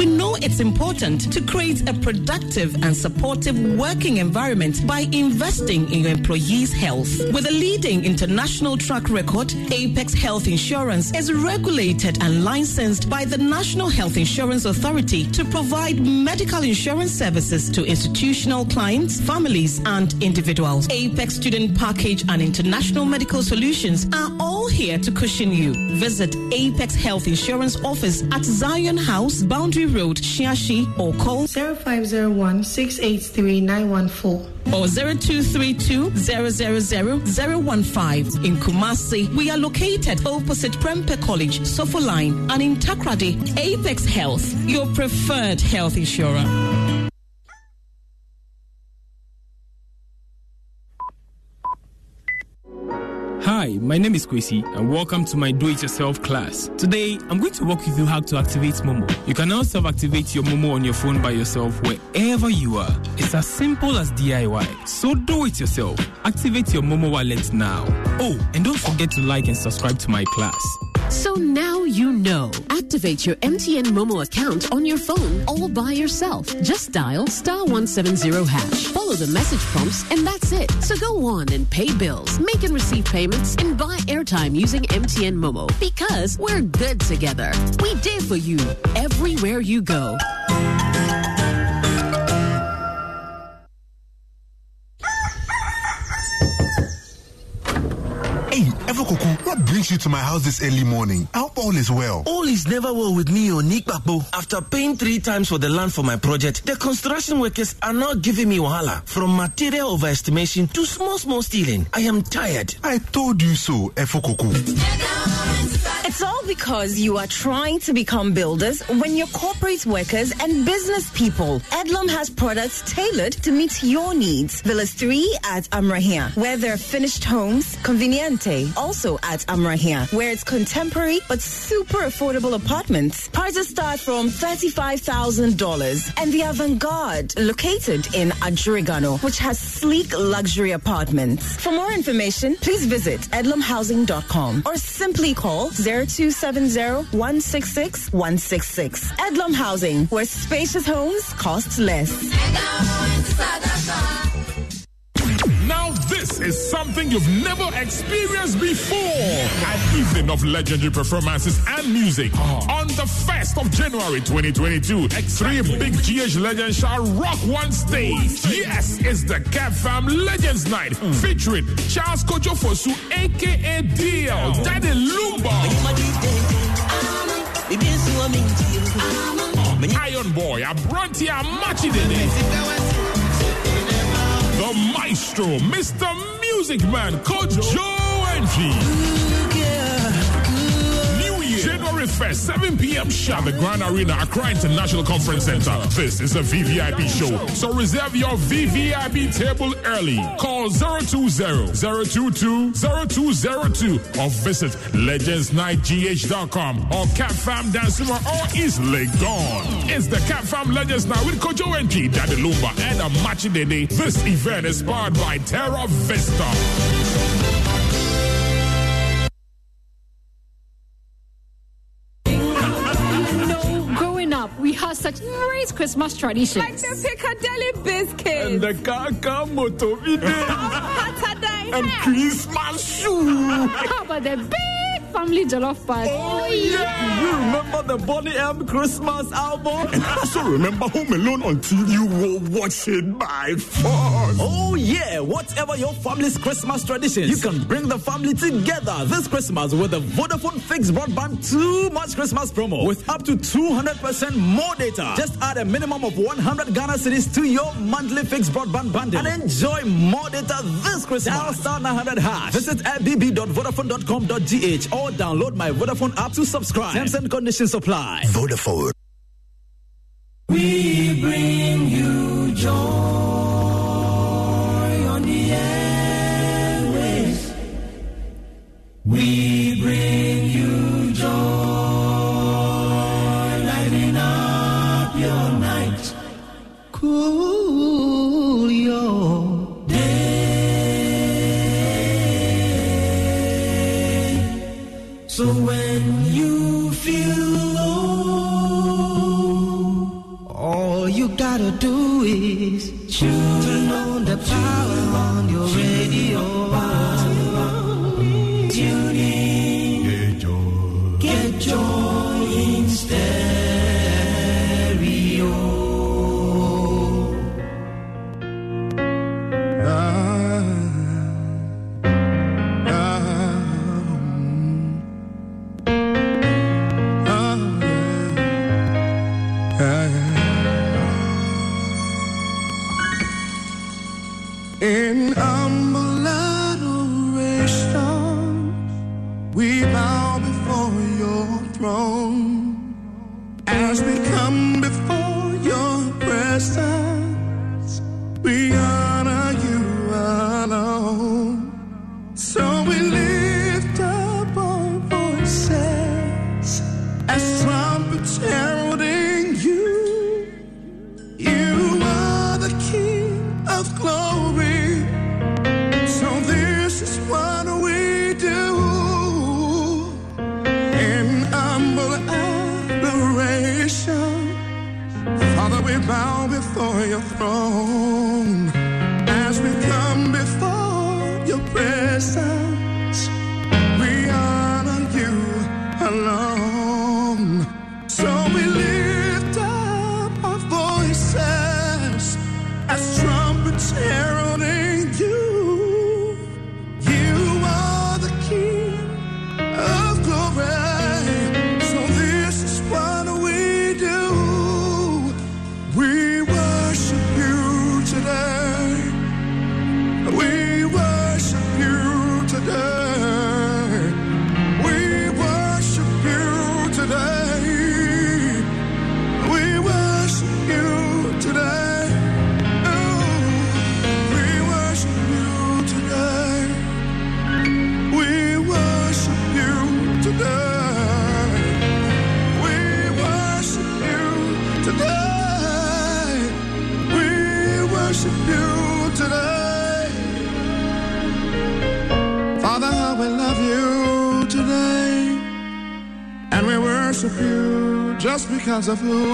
We know it's important to create a productive and supportive working environment by investing in your employees' health. With a leading international track record, Apex Health Insurance is regulated and licensed by the National Health Insurance Authority to provide medical insurance services to institutional clients, families, and individuals. Apex Student Package and International Medical Solutions are here to cushion you. Visit Apex Health Insurance Office at Zion House, Boundary Road, Shiashi, or call 0501 683 914 or 0232 000 015. In Kumasi, we are located opposite Prempeh College, Sofo Line, and in Takoradi, Apex Health, your preferred health insurer. Hi, my name is Kwesi, and welcome to my do-it-yourself class. Today, I'm going to walk you through how to activate Momo. You can now self-activate your Momo on your phone by yourself wherever you are. It's as simple as DIY. So do it yourself. Activate your Momo wallet now. Oh, and don't forget to like and subscribe to my class. So now you know. Activate your MTN Momo account on your phone all by yourself. Just dial star 170 hash. Follow the message prompts and that's it. So go on and pay bills, make and receive payments, and buy airtime using MTN Momo because we're good together. We did for you everywhere you go. Hey, Evercoco, what brings you to my house this early morning? I hope all is well. All is never well with me, Onik Bakbo. After paying three times for the land for my project, the construction workers are now giving me wahala. From material overestimation to small, small stealing. I am tired. I told you so, Efokoko. It's all because you are trying to become builders when you're corporate workers and business people. Edlum has products tailored to meet your needs. Villas 3 at Amrahia, where there are finished homes, Conveniente, also at Amrahia, where it's contemporary but super affordable apartments. Prices start from $35,000. And the Avant-Garde, located in Adjiringanor, which has sleek luxury apartments. For more information, please visit edlumhousing.com or simply call 0270-166-166. Edlum Housing, where spacious homes cost less. Now this is something you've never experienced before. An evening of legendary performances and music. Uh-huh. On the 1st of January 2022, three big GH legends shall rock one stage. Yes, it's the Cap Fam Legends Night hmm. featuring Charles Kojo Fosu, aka DL, oh. Daddy Lumba. Iron Boy, Abronti Amachidene. The Maestro, Mr. Music Man, Coach Joe and New Year, January 1st, 7 p.m. sharp, the Grand Arena, Accra International Conference Center. This is a VVIP show, so reserve your VVIP table early. Call 020-022-0202 or visit legendsnightgh.com or CapFam Dancing or easily gone. It's the CapFam Legends Night with Kojo and Daddy Lumba, and a matching day. This event is powered by Terra Vista. Such great Christmas traditions. Like the Piccadilly biscuits. And the Kaka Motovide. Saturday. and Christmas shoe. How about the big family jollof party? Oh, yeah. You remember the Boney M Christmas album? And I also remember Home Alone until you were watching by phone. Oh, yeah. Whatever your family's Christmas traditions, you can bring the family together this Christmas with the Vodafone Fixed Broadband Too Much Christmas promo with up to 200% more data. Just add a minimum of 100 Ghana cedis to your monthly fixed broadband bundle and enjoy more data this Christmas. Dial star 900 hash. Visit fbb.vodafone.com.gh or download my Vodafone app to subscribe. Terms and conditions apply. Vodafone. We bring you joy of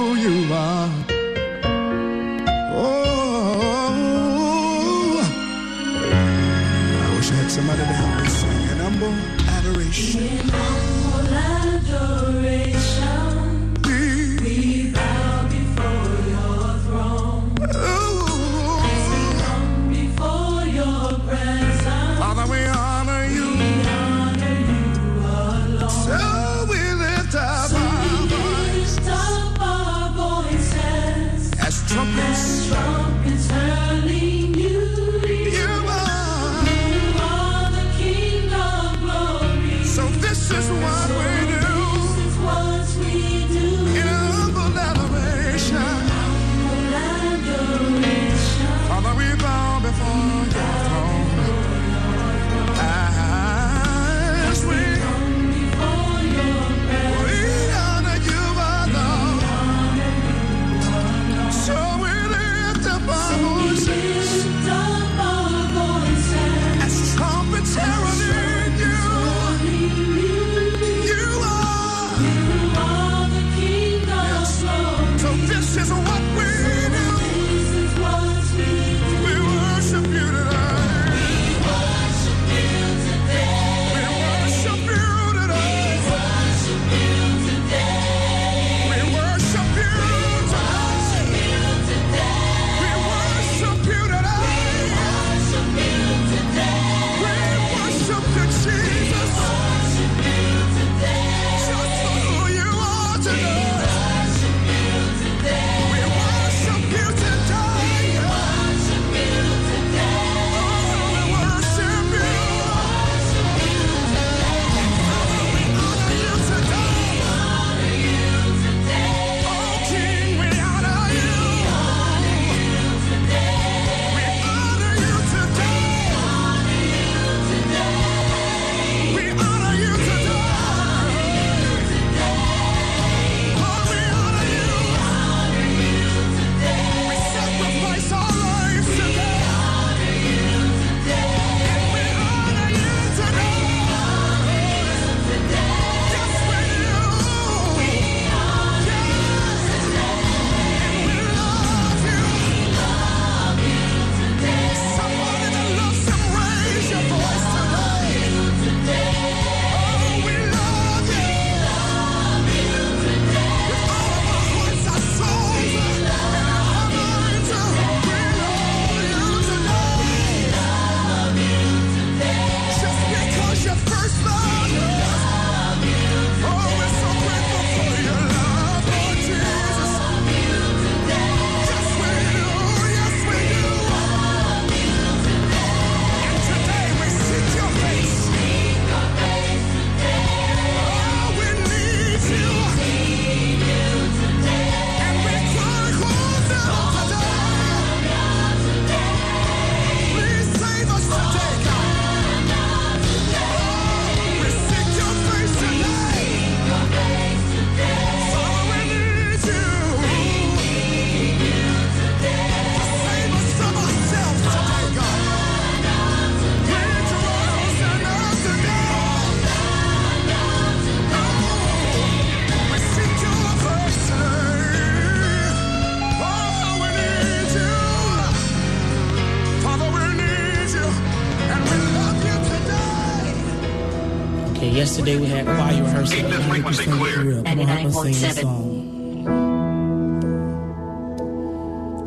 that choir rehearsal. Keep the frequency clear. Real. Come on, help us sing this song.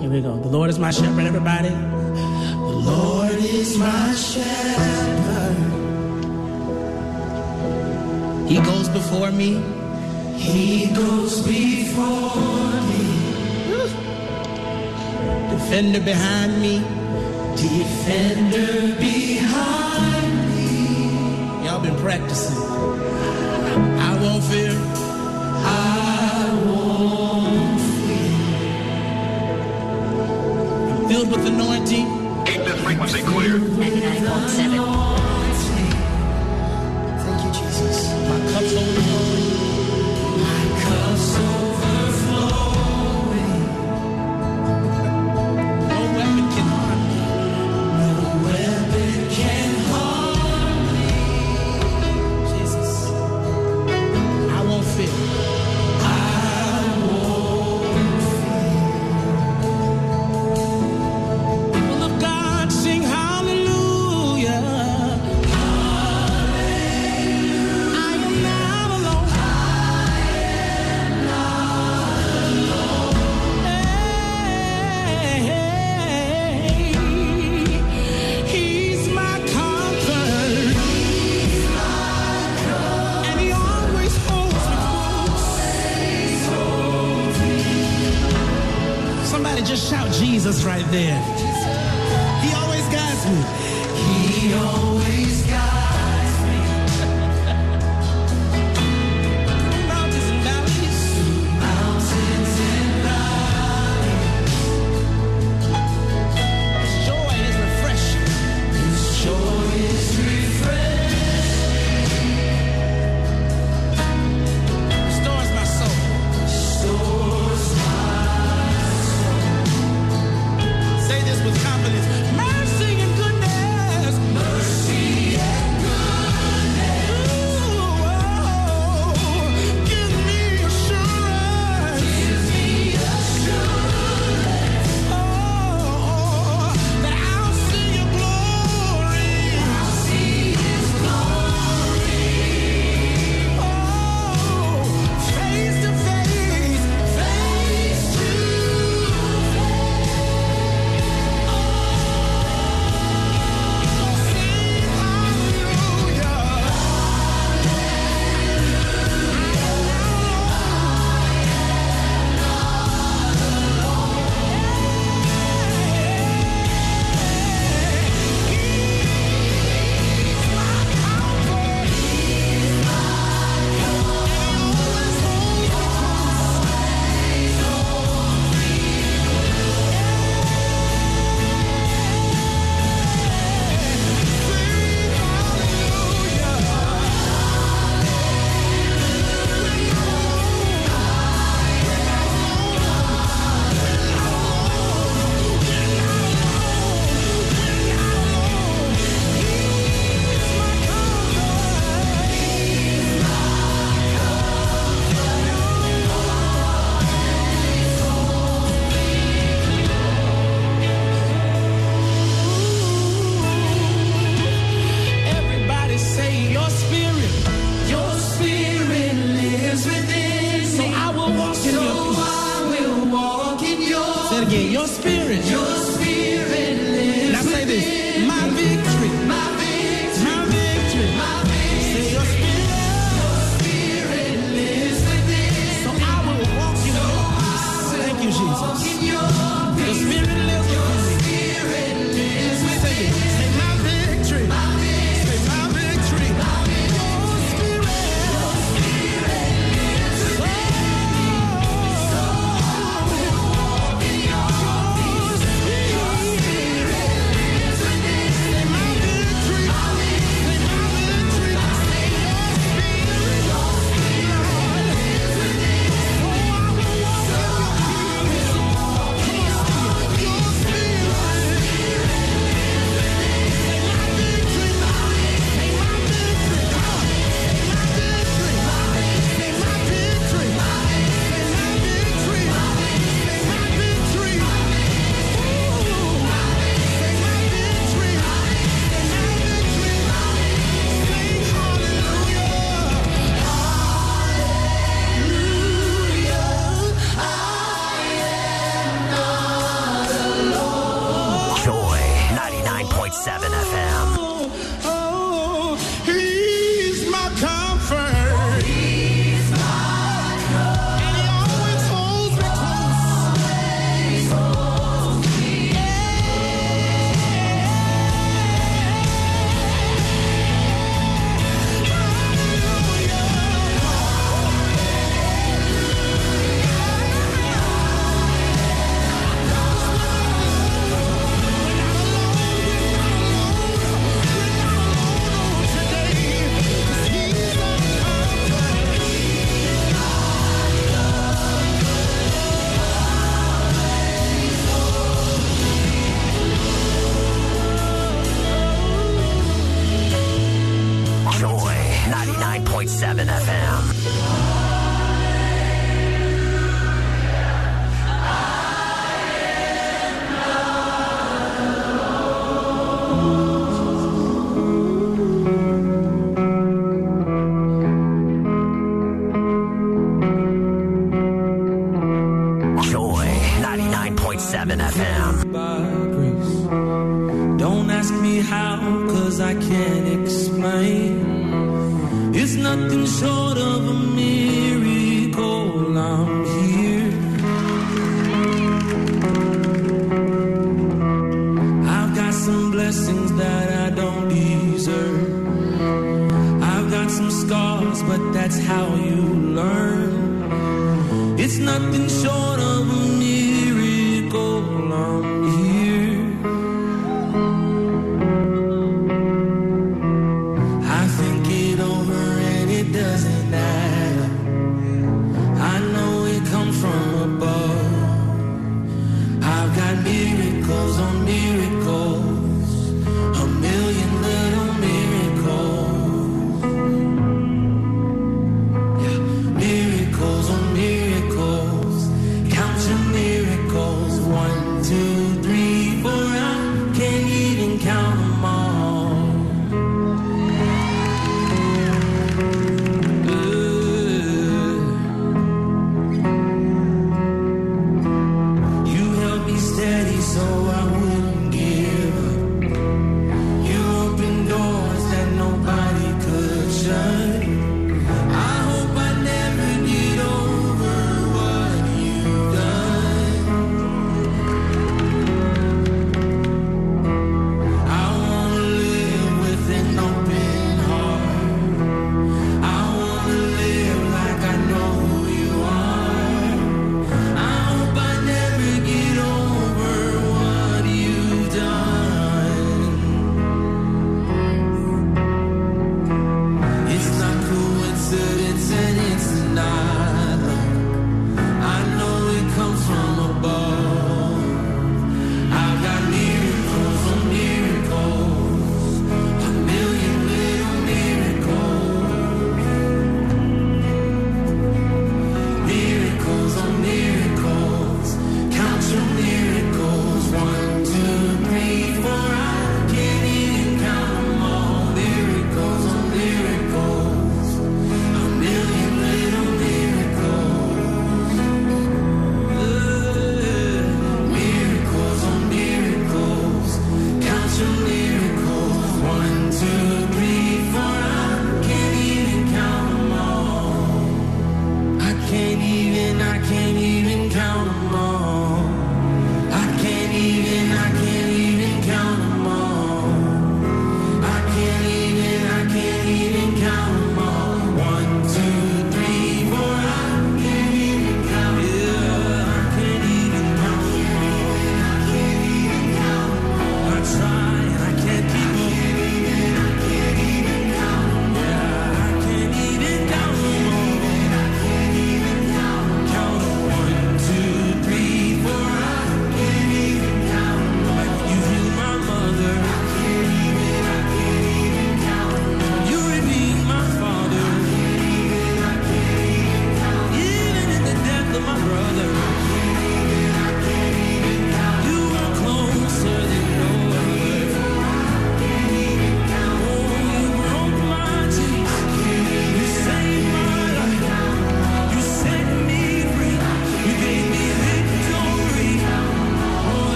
Here we go. The Lord is my shepherd, everybody. The Lord is my shepherd. He goes before me. He goes before me. Defender behind me. Defender behind me. Y'all been practicing won't fear. I won't fear. I'm filled with anointing. Keep this frequency clear. 99.7.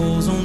Miracles on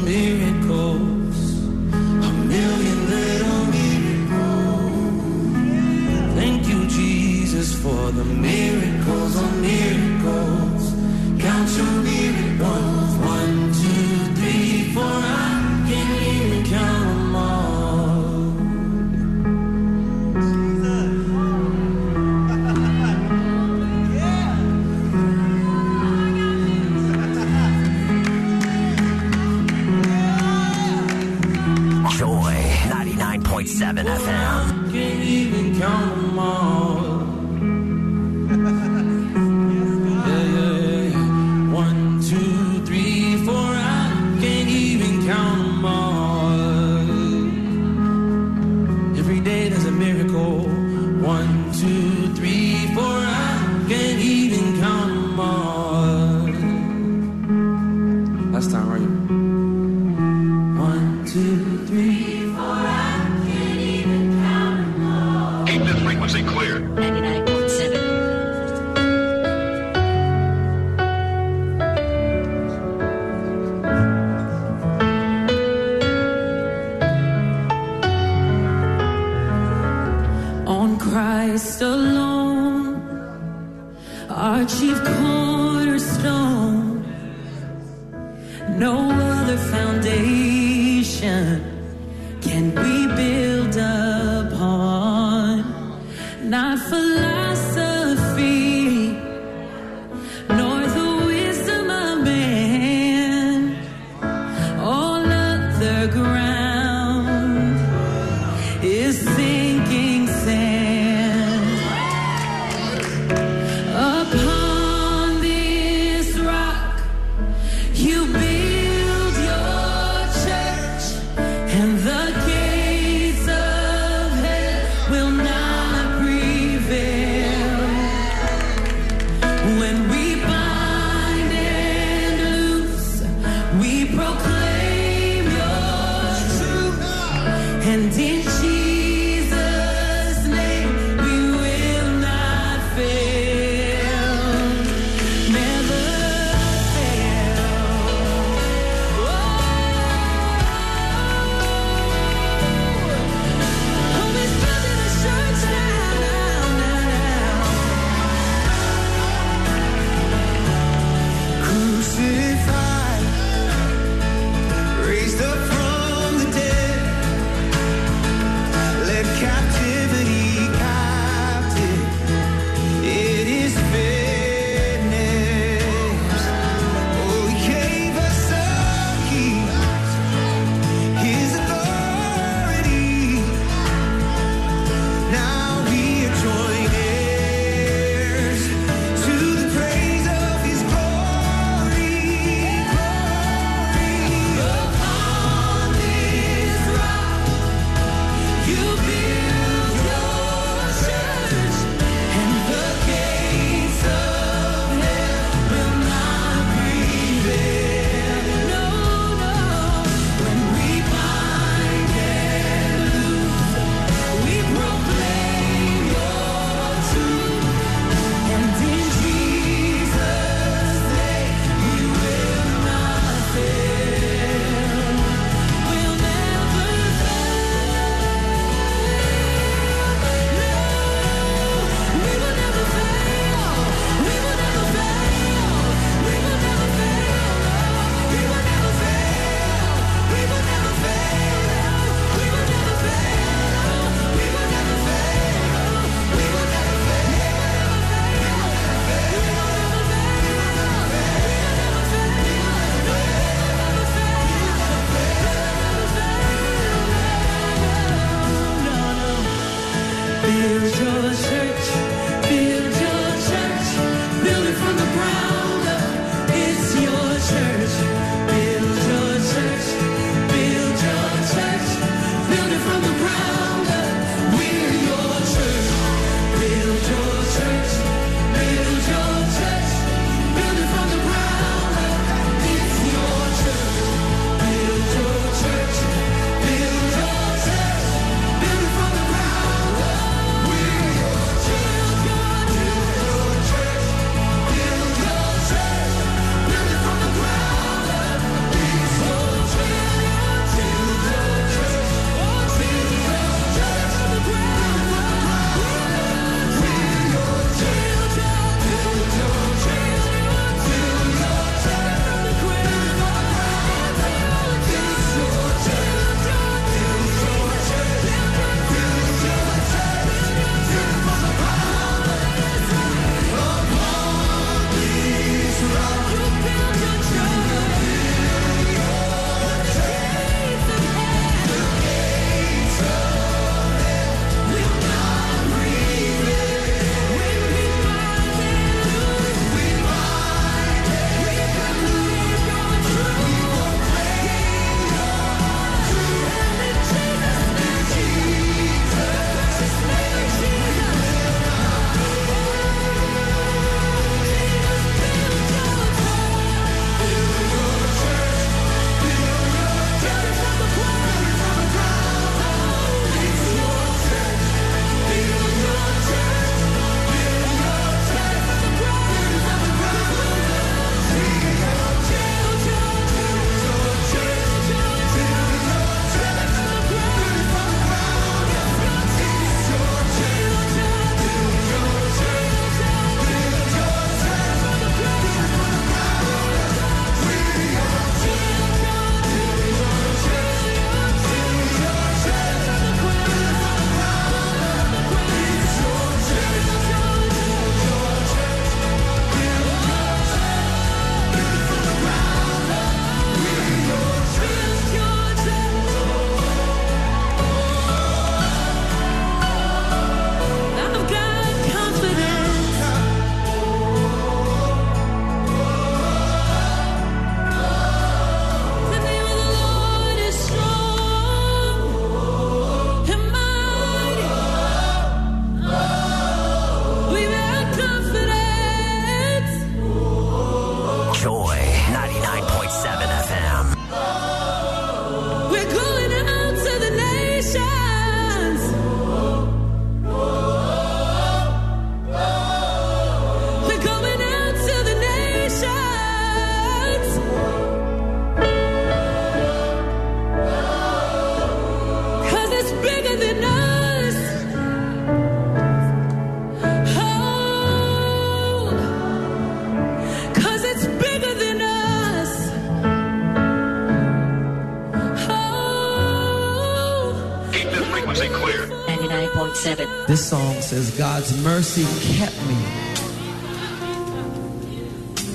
99.7. This song says, God's mercy kept me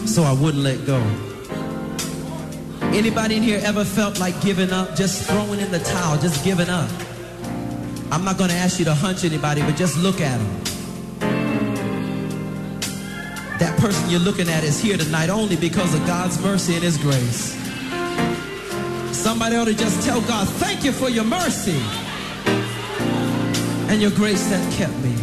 so I wouldn't let go. Anybody in here ever felt like giving up, just throwing in the towel, just giving up? I'm not going to ask you to hunch anybody, but just look at them. That person you're looking at is here tonight only because of God's mercy and His grace. Somebody ought to just tell God, thank you for your mercy and your grace that kept me.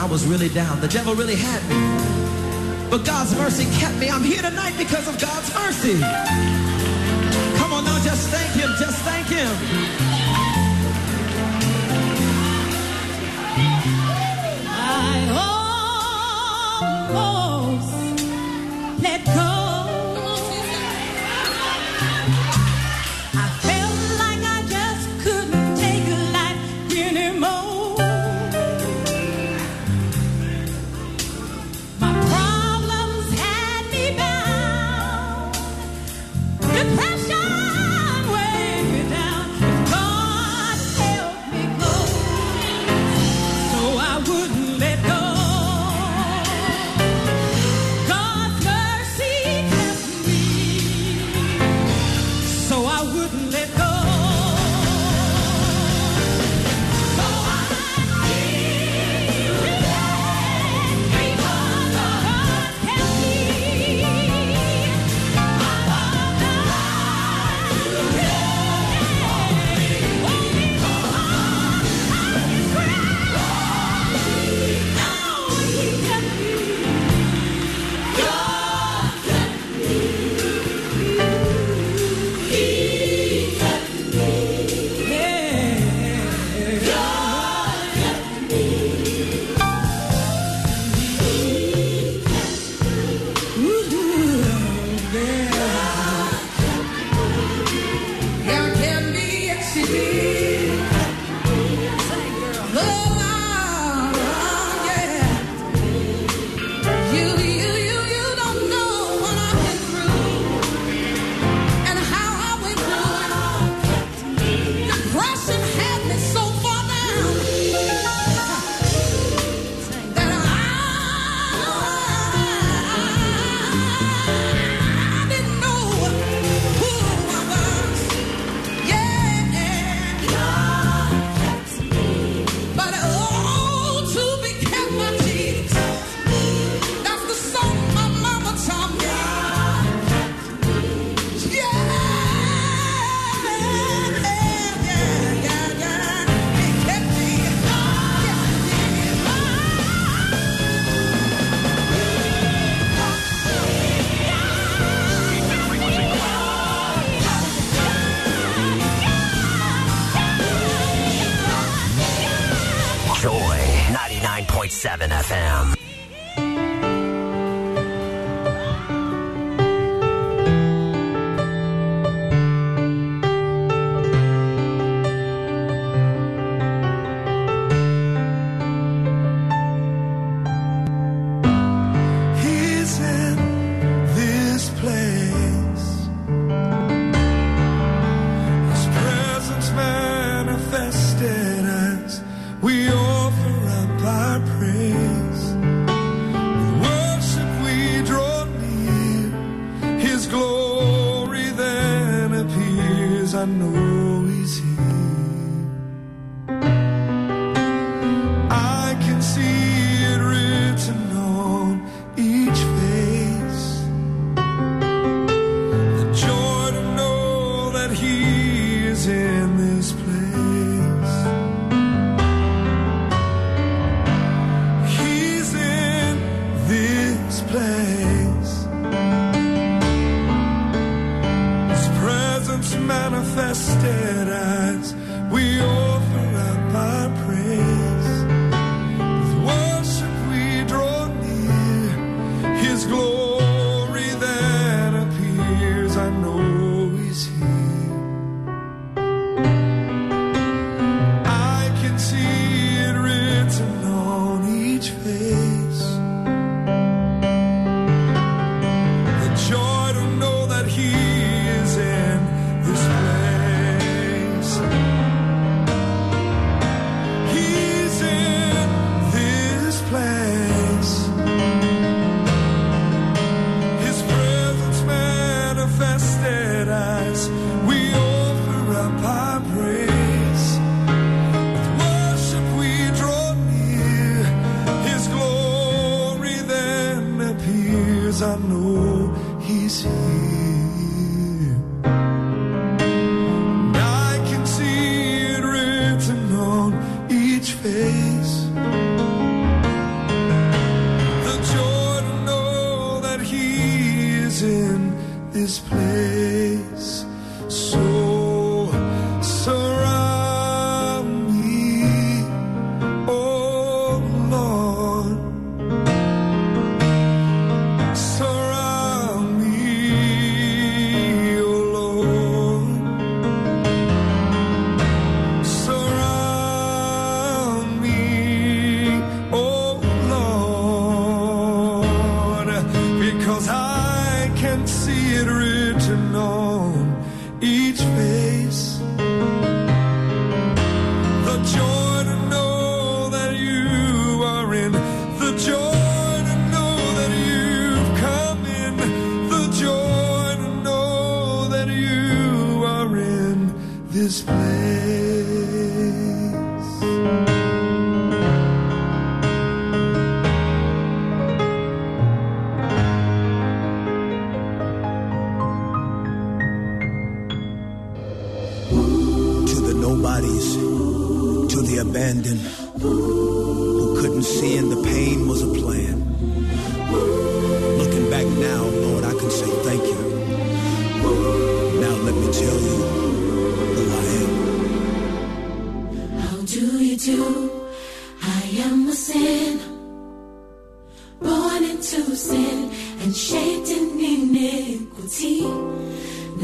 I was really down. The devil really had me. But God's mercy kept me. I'm here tonight because of God's mercy. Come on now, just thank Him. Just thank Him.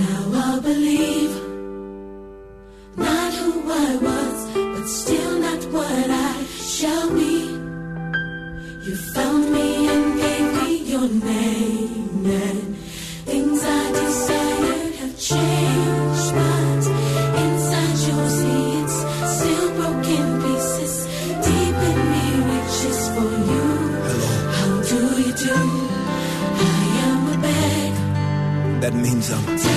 Now I believe not who I was, but still not what I shall be. You found me and gave me your name, and things I desired have changed. that means I'm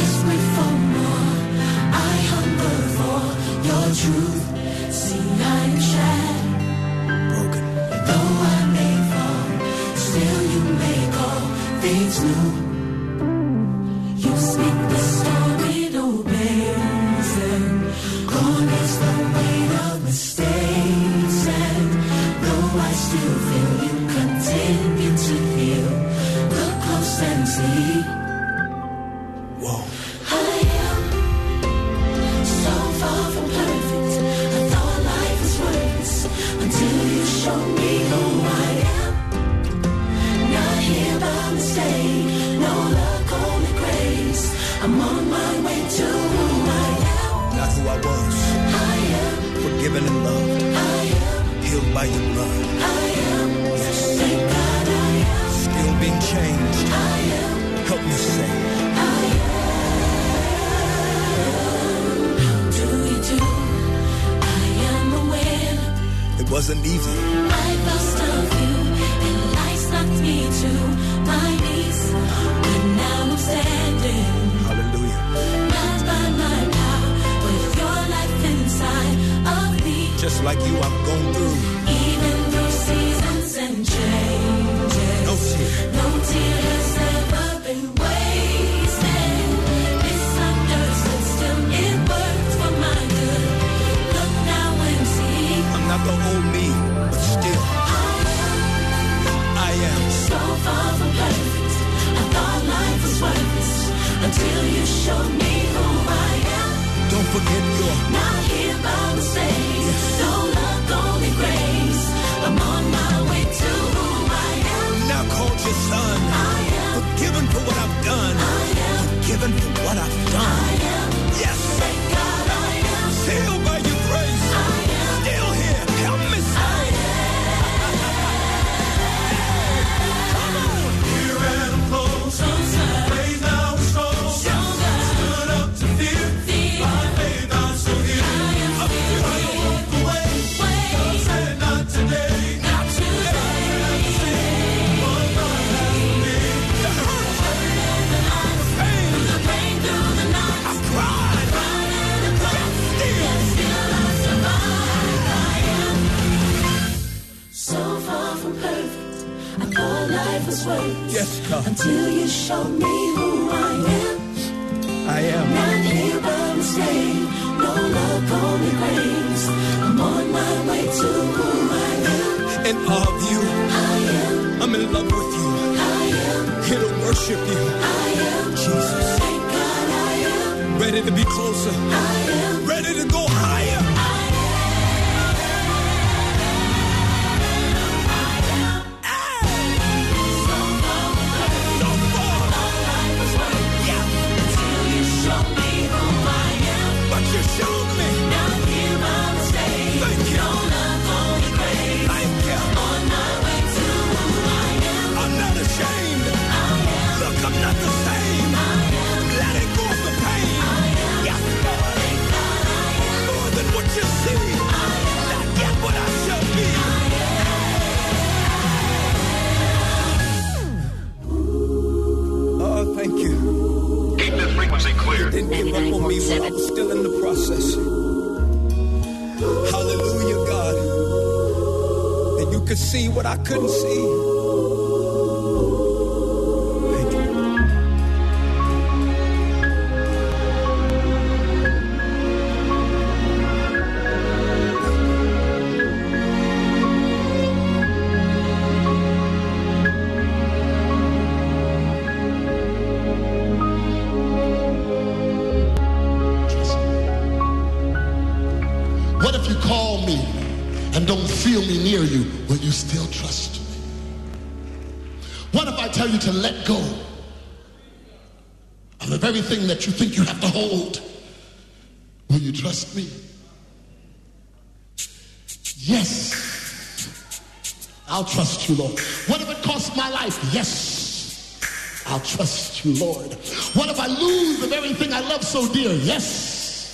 Lord. What if I lose the very thing I love so dear? Yes.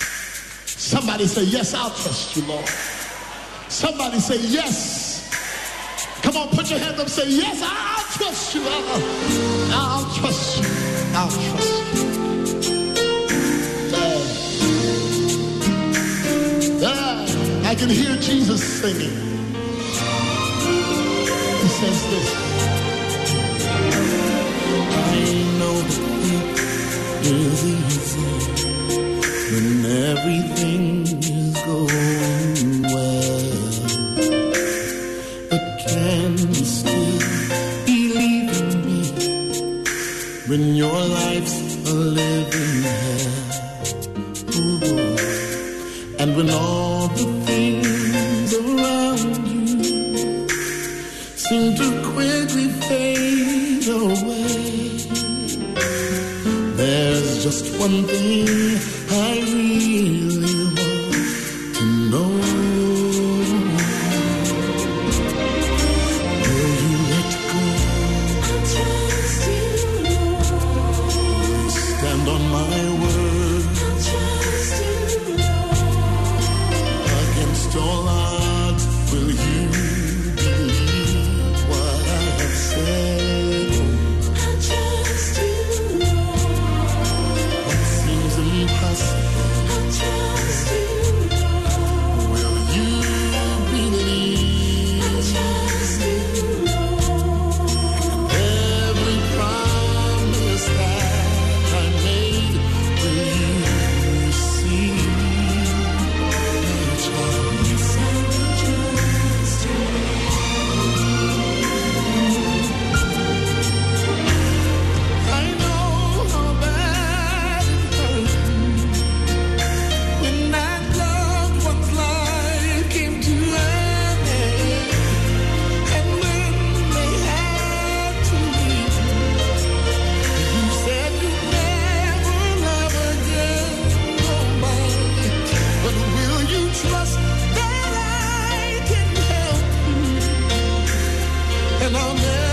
Somebody say, yes, I'll trust you, Lord. Somebody say, yes. Come on, put your hand up. Say, yes, I'll trust you. I'll, I'll trust you. I'll trust you. I can hear Jesus singing. He says this know that it is easy when everything and I'll never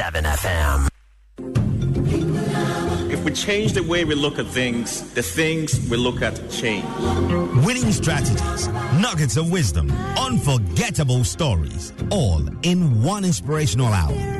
99.7 FM. If we change the way we look at things, the things we look at change. Winning strategies, nuggets of wisdom, unforgettable stories, all in one inspirational hour.